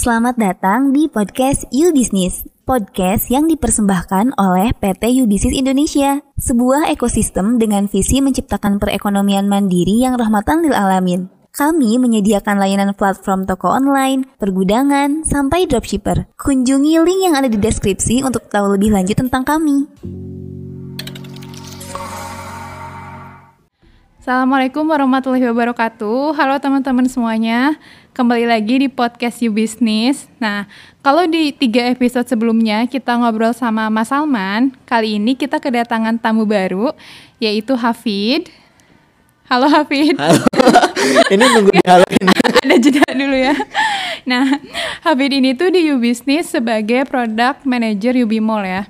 Selamat datang di podcast You Business, podcast yang dipersembahkan oleh PT You Business Indonesia, sebuah ekosistem dengan visi menciptakan perekonomian mandiri yang rahmatan lil alamin. Kami menyediakan layanan platform toko online, pergudangan, sampai dropshipper. Kunjungi link yang ada di deskripsi untuk tahu lebih lanjut tentang kami. Assalamualaikum warahmatullahi wabarakatuh. Halo teman-teman semuanya. Kembali lagi di podcast You Business. Nah, kalau di tiga episode sebelumnya kita ngobrol sama Mas Salman, kali ini kita kedatangan tamu baru, yaitu Hafid. Halo Hafid. Halo. ini nunggu di halo ini. Ada jeda dulu ya. Nah, Hafid ini tuh di You Business sebagai Product Manager Yubi Mall ya.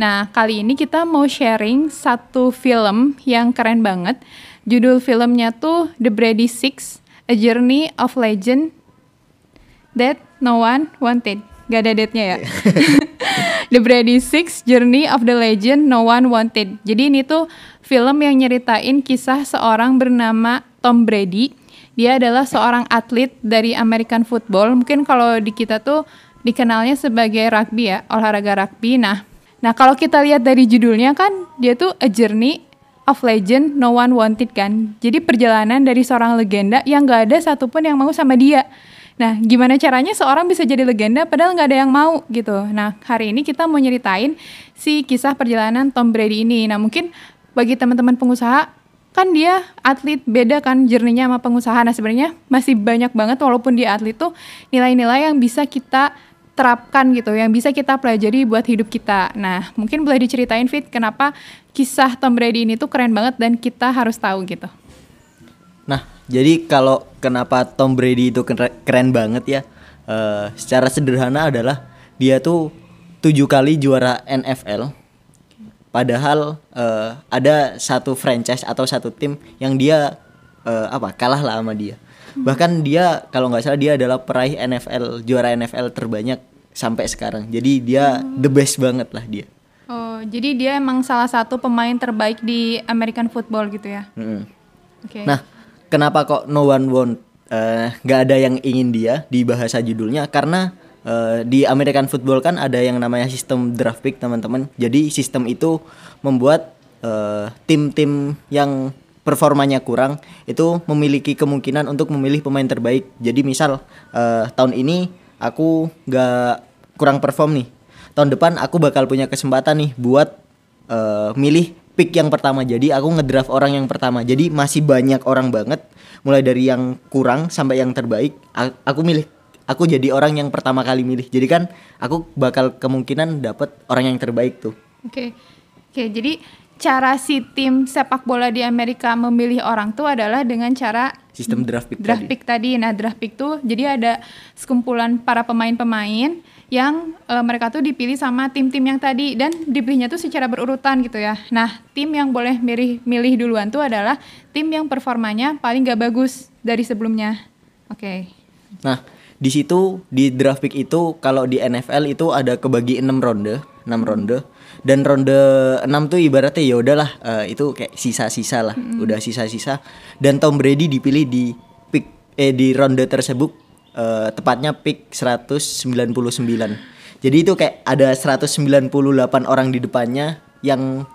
Nah, kali ini kita mau sharing satu film yang keren banget. Judul filmnya tuh The Brady Six, A Journey of Legend That No One Wanted. Gak ada date-nya ya. the Brady Six, Journey of the Legend No One Wanted. Jadi ini tuh film yang nyeritain kisah seorang bernama Tom Brady. Dia adalah seorang atlet dari American football. Mungkin kalau di kita tuh dikenalnya sebagai rugby ya, olahraga rugby. Nah, nah kalau kita lihat dari judulnya kan dia tuh A Journey of Legend No One Wanted kan. Jadi perjalanan dari seorang legenda yang gak ada satupun yang mau sama dia. Nah, gimana caranya seorang bisa jadi legenda padahal nggak ada yang mau gitu. Nah, hari ini kita mau nyeritain si kisah perjalanan Tom Brady ini. Nah, mungkin bagi teman-teman pengusaha kan dia atlet beda kan jerninya sama pengusaha. Nah, sebenarnya masih banyak banget walaupun dia atlet tuh nilai-nilai yang bisa kita terapkan gitu, yang bisa kita pelajari buat hidup kita. Nah, mungkin boleh diceritain Fit kenapa kisah Tom Brady ini tuh keren banget dan kita harus tahu gitu. Nah, jadi kalau kenapa Tom Brady itu keren, banget ya? Uh, secara sederhana adalah dia tuh tujuh kali juara NFL. Padahal uh, ada satu franchise atau satu tim yang dia uh, apa kalah lah sama dia. Bahkan dia kalau nggak salah dia adalah peraih NFL juara NFL terbanyak sampai sekarang. Jadi dia the best banget lah dia. Oh, jadi dia emang salah satu pemain terbaik di American football gitu ya? Mm -hmm. Oke. Okay. Nah, kenapa kok no one want nggak uh, ada yang ingin dia di bahasa judulnya karena uh, di American football kan ada yang namanya sistem draft pick teman-teman jadi sistem itu membuat tim-tim uh, yang performanya kurang itu memiliki kemungkinan untuk memilih pemain terbaik. Jadi misal uh, tahun ini aku nggak kurang perform nih. Tahun depan aku bakal punya kesempatan nih buat uh, milih pick yang pertama. Jadi aku ngedraft orang yang pertama. Jadi masih banyak orang banget mulai dari yang kurang sampai yang terbaik aku milih. Aku jadi orang yang pertama kali milih. Jadi kan aku bakal kemungkinan dapat orang yang terbaik tuh. Oke. Okay. oke okay, jadi cara si tim sepak bola di Amerika memilih orang tuh adalah dengan cara sistem draft pick draft tadi. pick tadi nah draft pick tuh jadi ada sekumpulan para pemain-pemain yang e, mereka tuh dipilih sama tim-tim yang tadi dan dipilihnya tuh secara berurutan gitu ya. Nah, tim yang boleh milih milih duluan tuh adalah tim yang performanya paling gak bagus dari sebelumnya. Oke. Okay. Nah, di situ di draft pick itu kalau di NFL itu ada kebagi 6 ronde, 6 ronde. Dan ronde 6 tuh ibaratnya ya udahlah uh, itu kayak sisa-sisa lah, hmm. udah sisa-sisa. Dan Tom Brady dipilih di pick eh di ronde tersebut uh, tepatnya pick 199. Jadi itu kayak ada 198 orang di depannya yang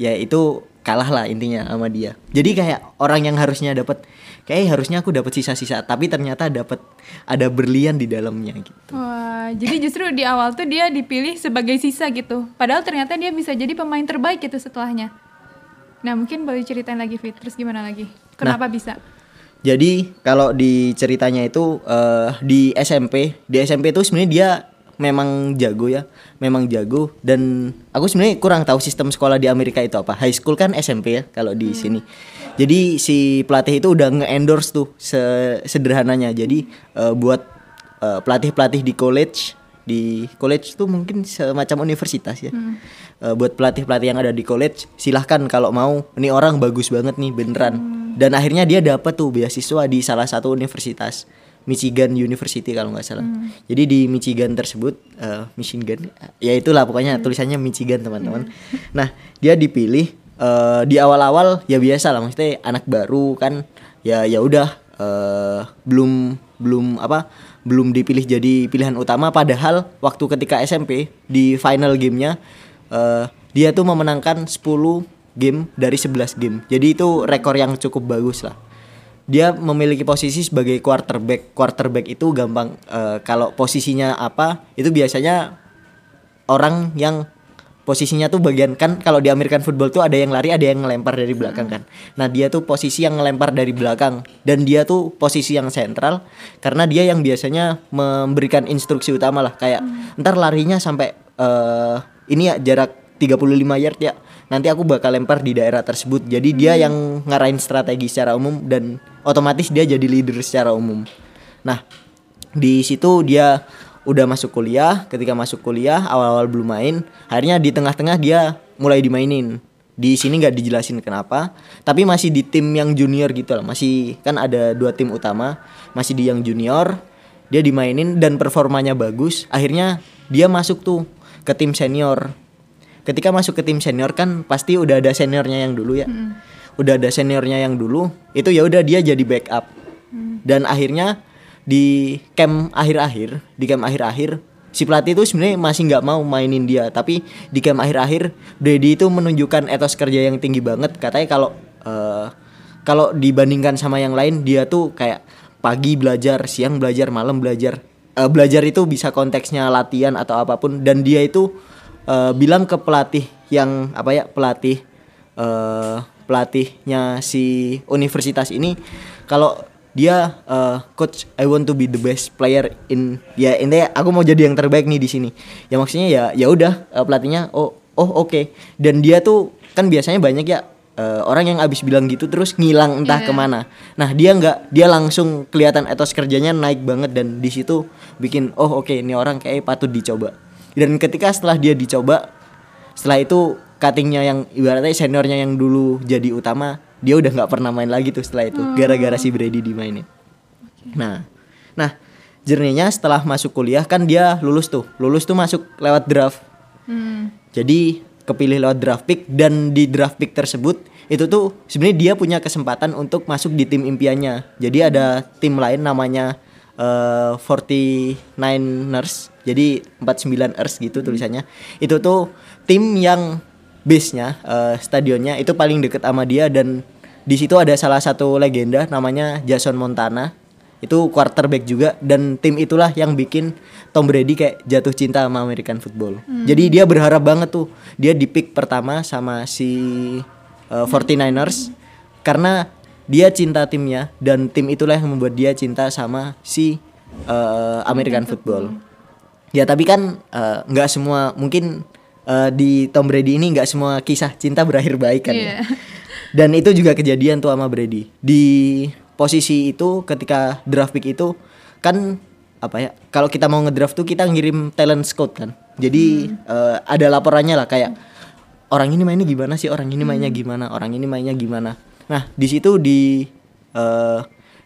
ya itu kalah lah intinya sama dia. Jadi kayak orang yang harusnya dapat kayak harusnya aku dapat sisa-sisa tapi ternyata dapat ada berlian di dalamnya gitu. Wah, jadi justru di awal tuh dia dipilih sebagai sisa gitu. Padahal ternyata dia bisa jadi pemain terbaik gitu setelahnya. Nah, mungkin boleh ceritain lagi Fit, terus gimana lagi? Kenapa nah, bisa? Jadi kalau di ceritanya itu uh, di SMP, di SMP itu sebenarnya dia memang jago ya, memang jago dan aku sebenarnya kurang tahu sistem sekolah di Amerika itu apa. High school kan SMP ya kalau di hmm. sini. Jadi si pelatih itu udah nge-endorse tuh sederhananya. Jadi uh, buat uh, pelatih-pelatih di college di college tuh mungkin semacam universitas ya. Hmm. Uh, buat pelatih-pelatih yang ada di college silahkan kalau mau. Ini orang bagus banget nih beneran. Hmm dan akhirnya dia dapat tuh beasiswa di salah satu universitas Michigan University kalau nggak salah. Hmm. Jadi di Michigan tersebut, uh, Michigan, ya itulah pokoknya hmm. tulisannya Michigan teman-teman. Hmm. Nah dia dipilih uh, di awal-awal ya biasa lah, maksudnya anak baru kan, ya ya udah uh, belum belum apa belum dipilih jadi pilihan utama padahal waktu ketika SMP di final gamenya eh, dia tuh memenangkan 10 game dari 11 game. Jadi itu rekor yang cukup bagus lah. Dia memiliki posisi sebagai quarterback. Quarterback itu gampang eh, kalau posisinya apa itu biasanya orang yang posisinya tuh bagian kan kalau di American football tuh ada yang lari ada yang ngelempar dari belakang kan nah dia tuh posisi yang ngelempar dari belakang dan dia tuh posisi yang sentral karena dia yang biasanya memberikan instruksi utama lah kayak ntar larinya sampai eh ini ya jarak 35 yard ya. Nanti aku bakal lempar di daerah tersebut. Jadi dia yang ngarahin strategi secara umum dan otomatis dia jadi leader secara umum. Nah di situ dia udah masuk kuliah. Ketika masuk kuliah awal-awal belum main akhirnya di tengah-tengah dia mulai dimainin. Di sini nggak dijelasin kenapa tapi masih di tim yang junior gitu lah. Masih kan ada dua tim utama masih di yang junior dia dimainin dan performanya bagus. Akhirnya dia masuk tuh ke tim senior ketika masuk ke tim senior kan pasti udah ada seniornya yang dulu ya. Udah ada seniornya yang dulu itu ya udah dia jadi backup. Dan akhirnya di camp akhir-akhir di camp akhir-akhir si pelatih itu sebenarnya masih nggak mau mainin dia. Tapi di camp akhir-akhir Brady itu menunjukkan etos kerja yang tinggi banget. Katanya kalau eh, kalau dibandingkan sama yang lain dia tuh kayak pagi belajar siang belajar malam belajar. Eh, belajar itu bisa konteksnya latihan atau apa pun. Dan dia itu eh, bilang ke pelatih yang apa ya pelatih eh, pelatihnya si universitas ini kalau dia eh, coach I want to be the best player in ya intinya aku mau jadi yang terbaik nih di sini. Ya maksudnya ya ya udah eh, pelatihnya oh oh oke. Dan dia tuh kan biasanya banyak ya eh, orang yang abis bilang gitu terus ngilang entah ke mana. Nah dia nggak dia langsung kelihatan etos kerjanya naik banget dan di situ bikin oh oke ini orang kayak patut dicoba dan ketika setelah dia dicoba setelah itu cuttingnya yang ibaratnya seniornya yang dulu jadi utama dia udah nggak pernah main lagi tuh setelah itu gara-gara si Brady dimainin. Nah nah jerninya setelah masuk kuliah kan dia lulus tuh lulus tuh masuk lewat draft. Jadi kepilih lewat draft pick dan di draft pick tersebut itu tuh sebenarnya dia punya kesempatan untuk masuk di tim impiannya. Jadi ada tim lain namanya eh 49ers jadi 49ers gitu tulisannya. Itu tuh tim yang base-nya eh, stadionnya itu paling deket sama dia dan di situ ada salah satu legenda namanya Jason Montana. Itu quarterback juga dan tim itulah yang bikin Tom Brady kayak jatuh cinta sama American football. Jadi dia berharap banget tuh dia di pick pertama sama si eh, 49ers karena dia cinta timnya dan tim itulah yang membuat dia cinta sama si eh, American football. Ya tapi kan eh, nggak semua mungkin eh, di Tom Brady ini nggak semua kisah cinta berakhir baik kan. ya. Iya. Dan itu juga kejadian tuh sama Brady. Di posisi itu ketika draft pick itu kan apa ya? Kalau kita mau ngedraft tuh kita ngirim talent scout kan. Jadi eh, ada laporannya lah kayak orang ini mainnya gimana sih? Orang ini mainnya gimana? Orang ini mainnya gimana? Nah, di situ di eh,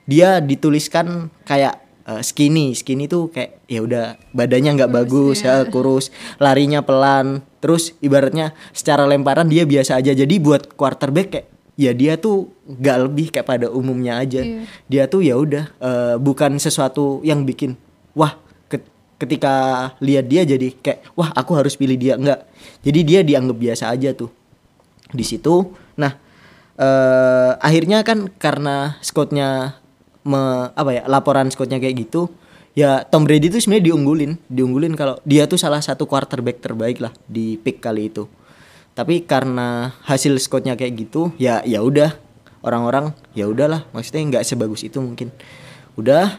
dia dituliskan kayak eh, skinny. Skinny tuh kayak ya udah badannya nggak bagus, ya, kurus, larinya pelan. Terus ibaratnya secara lemparan dia biasa aja. Jadi buat quarterback kayak ya dia tuh nggak lebih kayak pada umumnya aja. Iya. Dia tuh ya udah eh, bukan sesuatu yang bikin wah ke- ketika lihat dia jadi kayak wah aku harus pilih dia enggak. Jadi dia dianggap biasa aja tuh di situ. Nah, eh akhirnya kan karena scoutnya me, apa ya laporan scoutnya kayak gitu, ya Tom Brady tuh sebenarnya diunggulin, diunggulin kalau dia tuh salah satu quarterback terbaik lah di pick kali itu. Tapi karena hasil scoutnya kayak gitu, ya ya udah orang-orang ya udahlah, maksudnya nggak sebagus itu mungkin. Udah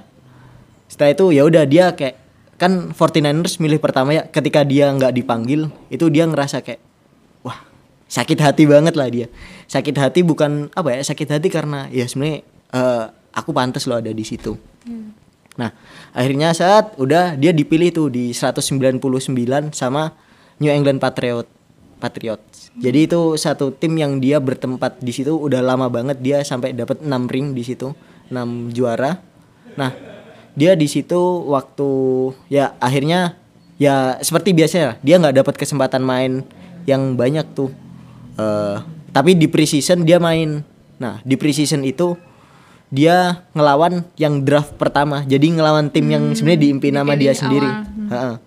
setelah itu ya udah dia kayak kan 49ers milih pertama ya ketika dia nggak dipanggil itu dia ngerasa kayak sakit hati banget lah dia. Sakit hati bukan apa ya sakit hati karena ya sebenarnya eh, aku pantas loh ada di situ. Nah akhirnya saat udah dia dipilih tuh di 199 sama New England Patriot Patriots. Jadi itu satu tim yang dia bertempat di situ udah lama banget dia sampai dapat 6 ring di situ 6 juara. Nah dia di situ waktu ya akhirnya ya seperti biasa ya dia nggak dapat kesempatan main yang banyak tuh Eh, tapi di preseason dia main nah di preseason itu dia ngelawan yang draft pertama jadi ngelawan tim yang sebenarnya diimpin nama dia sendiri awal. Hmm.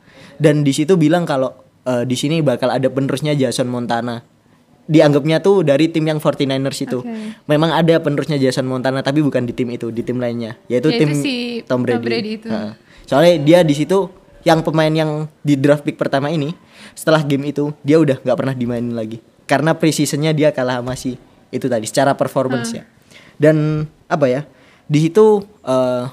Dan di situ bilang kalau eh, di sini bakal ada penerusnya Jason Montana dianggapnya tuh dari tim yang 49ers itu Oke. memang ada penerusnya Jason Montana tapi bukan di tim itu di tim lainnya yaitu Yaitu tim si Tom Brady, Tom Brady itu. Ha. soalnya dia di situ yang pemain yang di draft pick pertama ini setelah game itu dia udah nggak pernah dimainin lagi karena precisionnya dia kalah sama si itu tadi secara performance ya dan apa ya di situ eh,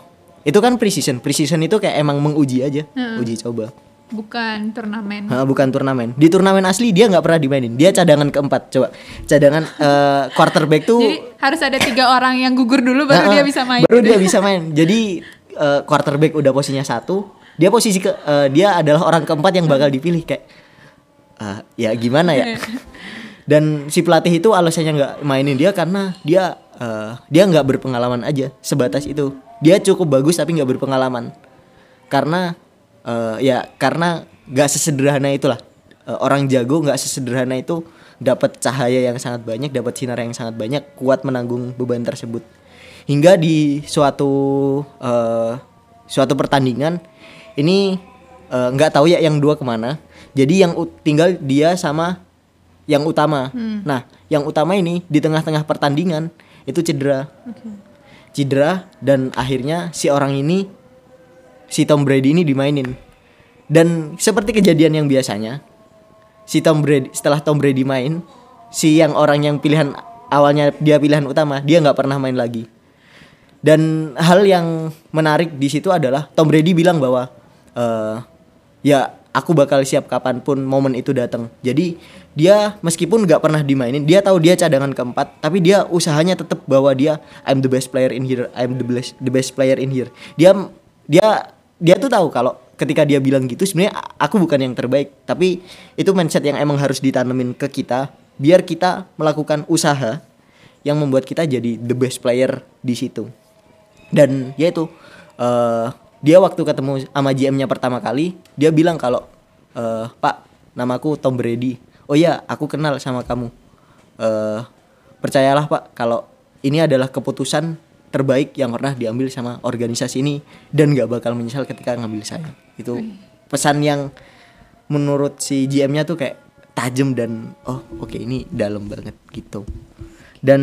itu kan precision precision itu kayak emang menguji aja uji coba. Bukan turnamen. Ha, bukan turnamen. Di turnamen asli dia nggak pernah dimainin. Dia cadangan keempat coba. Cadangan eh, quarterback tuh jadi harus ada tiga orang yang gugur dulu baru Ha-ha, dia bisa main. Baru dia bisa main. Jadi eh, quarterback udah posisinya satu, dia posisi ke eh, dia adalah orang keempat yang bakal dipilih kayak ah, ya gimana ya. Dan si pelatih itu alasannya nggak mainin dia karena dia eh, dia nggak berpengalaman aja sebatas itu. Dia cukup bagus tapi nggak berpengalaman. Karena eh, ya karena nggak sesederhana itulah Eh, orang jago nggak sesederhana itu dapat cahaya yang sangat banyak, dapat sinar yang sangat banyak, kuat menanggung beban tersebut. Hingga di suatu eh, suatu pertandingan ini nggak tahu ya yang dua ke mana. Jadi yang tinggal dia sama yang utama. Nah, yang utama ini di tengah-tengah pertandingan itu cedera. Cedera dan akhirnya si orang ini si Tom Brady ini dimainin. Dan seperti kejadian yang biasanya, si Tom Brady setelah Tom Brady main, si yang orang yang pilihan awalnya dia pilihan utama, dia nggak pernah main lagi. Dan hal yang menarik di situ adalah Tom Brady bilang bahwa eh, ya aku bakal siap kapan pun momen itu datang. Jadi dia meskipun nggak pernah dimainin, dia tahu dia cadangan keempat, tapi dia usahanya tetap bahwa dia I'm the best player in here, I'm the best the best player in here. Dia dia dia tuh tahu kalau ketika dia bilang gitu sebenarnya aku bukan yang terbaik, tapi itu mindset yang emang harus ditanemin ke kita biar kita melakukan usaha yang membuat kita jadi the best player di situ dan ya itu eh, dia waktu ketemu sama GM-nya pertama kali dia bilang kalau eh, Pak namaku Tom Brady. Oh iya aku kenal sama kamu. Eh percayalah Pak kalau ini adalah keputusan terbaik yang pernah diambil sama organisasi ini dan nggak bakal menyesal ketika ngambil saya. Itu pesan yang menurut si GM-nya tuh kayak tajam dan oh oke ini dalam banget gitu. Dan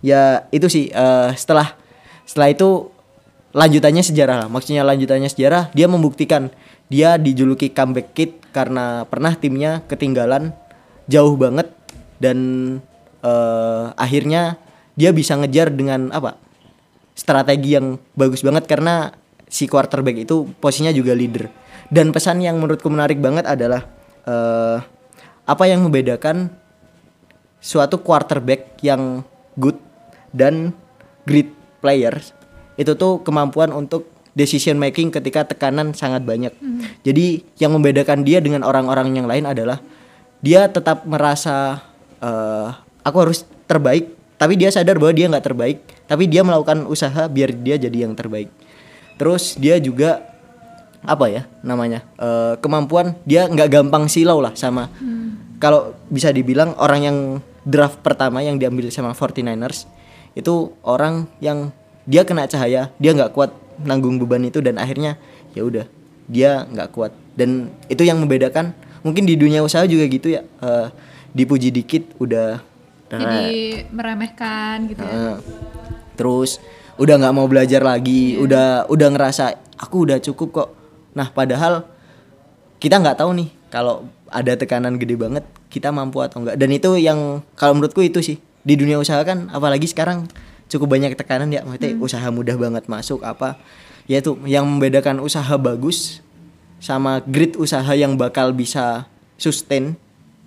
ya itu sih eh, setelah setelah itu lanjutannya sejarah lah. Maksudnya lanjutannya sejarah dia membuktikan dia dijuluki comeback kid karena pernah timnya ketinggalan jauh banget dan eh, akhirnya dia bisa ngejar dengan apa? Strategi yang bagus banget karena si quarterback itu posisinya juga leader. Dan pesan yang menurutku menarik banget adalah eh, apa yang membedakan suatu quarterback yang good dan great players itu tuh kemampuan untuk decision making ketika tekanan sangat banyak. Jadi yang membedakan dia dengan orang-orang yang lain adalah dia tetap merasa eh, aku harus terbaik, tapi dia sadar bahwa dia nggak terbaik, tapi dia melakukan usaha biar dia jadi yang terbaik. Terus dia juga apa ya namanya eh, kemampuan dia nggak gampang silau lah sama kalau bisa dibilang orang yang draft pertama yang diambil sama 49ers itu orang yang dia kena cahaya dia nggak kuat nanggung beban itu dan akhirnya ya udah dia nggak kuat. Dan itu yang membedakan mungkin di dunia usaha juga gitu ya eh, dipuji dikit udah jadi meremehkan gitu ya? Eh, terus udah nggak mau belajar lagi udah udah ngerasa aku udah cukup kok. Nah padahal kita nggak tahu nih kalau ada tekanan gede banget kita mampu atau enggak dan itu yang kalau menurutku itu sih di dunia usaha kan apalagi sekarang cukup banyak tekanan ya maksudnya usaha mudah banget masuk apa ya itu yang membedakan usaha bagus sama grit usaha yang bakal bisa sustain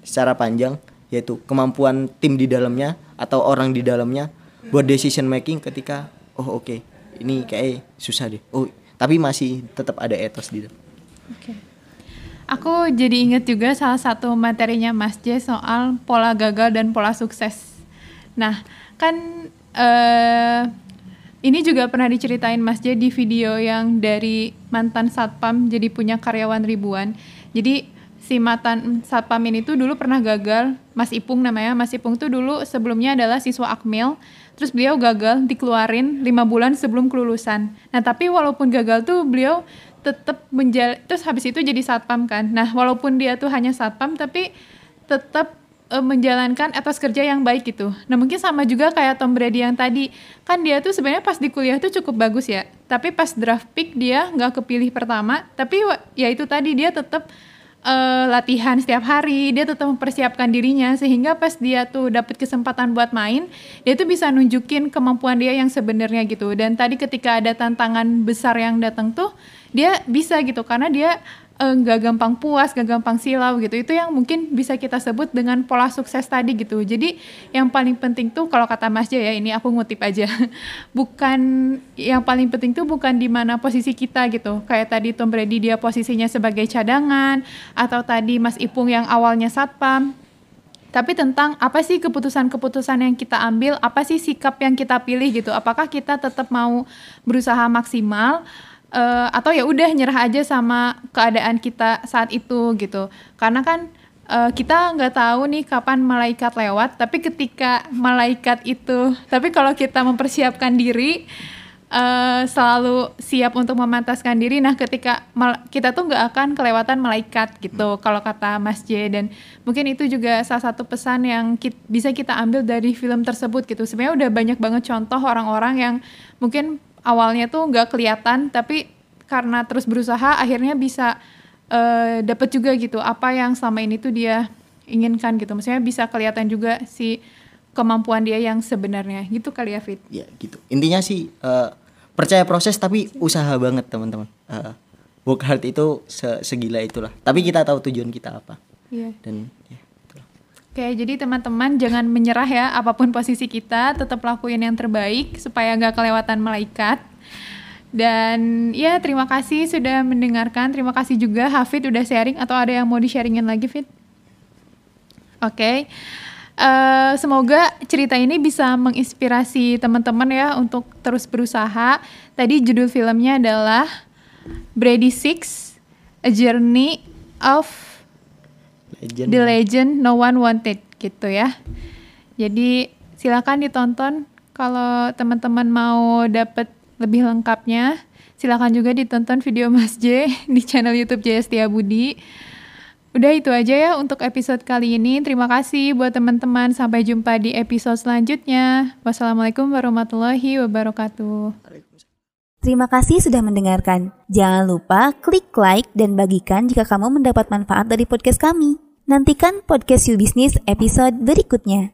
secara panjang yaitu kemampuan tim di dalamnya atau orang di dalamnya buat decision making ketika oh oke ini kayak susah deh oh tapi masih tetap ada etos di dalam Oke. Aku jadi inget juga salah satu materinya Mas J soal pola gagal dan pola sukses. Nah, kan eh ini juga pernah diceritain Mas J di video yang dari mantan satpam jadi punya karyawan ribuan. Jadi si mantan satpam ini tuh dulu pernah gagal. Mas Ipung namanya. Mas Ipung tuh dulu sebelumnya adalah siswa akmil. Terus beliau gagal dikeluarin lima bulan sebelum kelulusan. Nah tapi walaupun gagal tuh beliau tetap menjal terus habis itu jadi satpam kan. Nah walaupun dia tuh hanya satpam tapi tetap uh, menjalankan etos kerja yang baik gitu. Nah mungkin sama juga kayak Tom Brady yang tadi, kan dia tuh sebenarnya pas di kuliah tuh cukup bagus ya, tapi pas draft pick dia nggak kepilih pertama, tapi ya itu tadi dia tetap uh, latihan setiap hari, dia tetap mempersiapkan dirinya. Sehingga pas dia tuh dapat kesempatan buat main, dia tuh bisa nunjukin kemampuan dia yang sebenarnya gitu. Dan tadi ketika ada tantangan besar yang datang tuh, dia bisa gitu. Karena dia Eh, nggak uh, gampang puas, nggak gampang silau gitu. Itu yang mungkin bisa kita sebut dengan pola sukses tadi gitu. Jadi yang paling penting tuh kalau kata Mas Jaya ya ini aku ngutip aja. bukan yang paling penting tuh bukan di mana posisi kita gitu. Kayak tadi Tom Brady dia posisinya sebagai cadangan atau tadi Mas Ipung yang awalnya satpam. Tapi tentang apa sih keputusan-keputusan yang kita ambil, apa sih sikap yang kita pilih gitu. Apakah kita tetap mau berusaha maksimal uh, atau ya udah nyerah aja sama keadaan kita saat itu gitu. Karena kan uh, kita nggak tahu nih kapan malaikat lewat tapi ketika malaikat itu tapi kalau kita mempersiapkan diri uh, selalu siap untuk memantaskan diri. Nah ketika kita tuh nggak akan kelewatan malaikat gitu kalau kata Mas J. Dan mungkin itu juga salah satu pesan yang ki bisa kita ambil dari film tersebut gitu. Sebenarnya udah banyak banget contoh orang-orang yang mungkin awalnya tuh nggak kelihatan tapi karena terus berusaha akhirnya bisa uh, eh, dapat juga gitu apa yang selama ini tuh dia inginkan gitu. Maksudnya bisa kelihatan juga si kemampuan dia yang sebenarnya. Gitu kali ya Fit? Ya gitu. Intinya sih uh, percaya proses tapi usaha banget teman-teman. Uh, work hard itu se segila itulah. Tapi kita tahu tujuan kita apa. Yeah. dan ya, Oke, jadi teman-teman jangan menyerah ya apa pun posisi kita, tetap lakuin yang terbaik supaya nggak kelewatan malaikat. Dan ya terima kasih sudah mendengarkan. Terima kasih juga Hafid udah sharing atau ada yang mau di-sharingin lagi Fit? Oke. Okay. Uh, eh, semoga cerita ini bisa menginspirasi teman-teman ya untuk terus berusaha. Tadi judul filmnya adalah Brady Six: A Journey of legend. The Legend No One Wanted gitu ya. Jadi silakan ditonton kalau teman-teman mau dapat lebih lengkapnya silakan juga ditonton video Mas J di channel YouTube J Setia Budi. Udah itu aja ya untuk episode kali ini. Terima kasih buat teman-teman. Sampai jumpa di episode selanjutnya. Wassalamualaikum warahmatullahi wabarakatuh. Terima kasih sudah mendengarkan. Jangan lupa klik like dan bagikan jika kamu mendapat manfaat dari podcast kami. Nantikan podcast You Business episode berikutnya.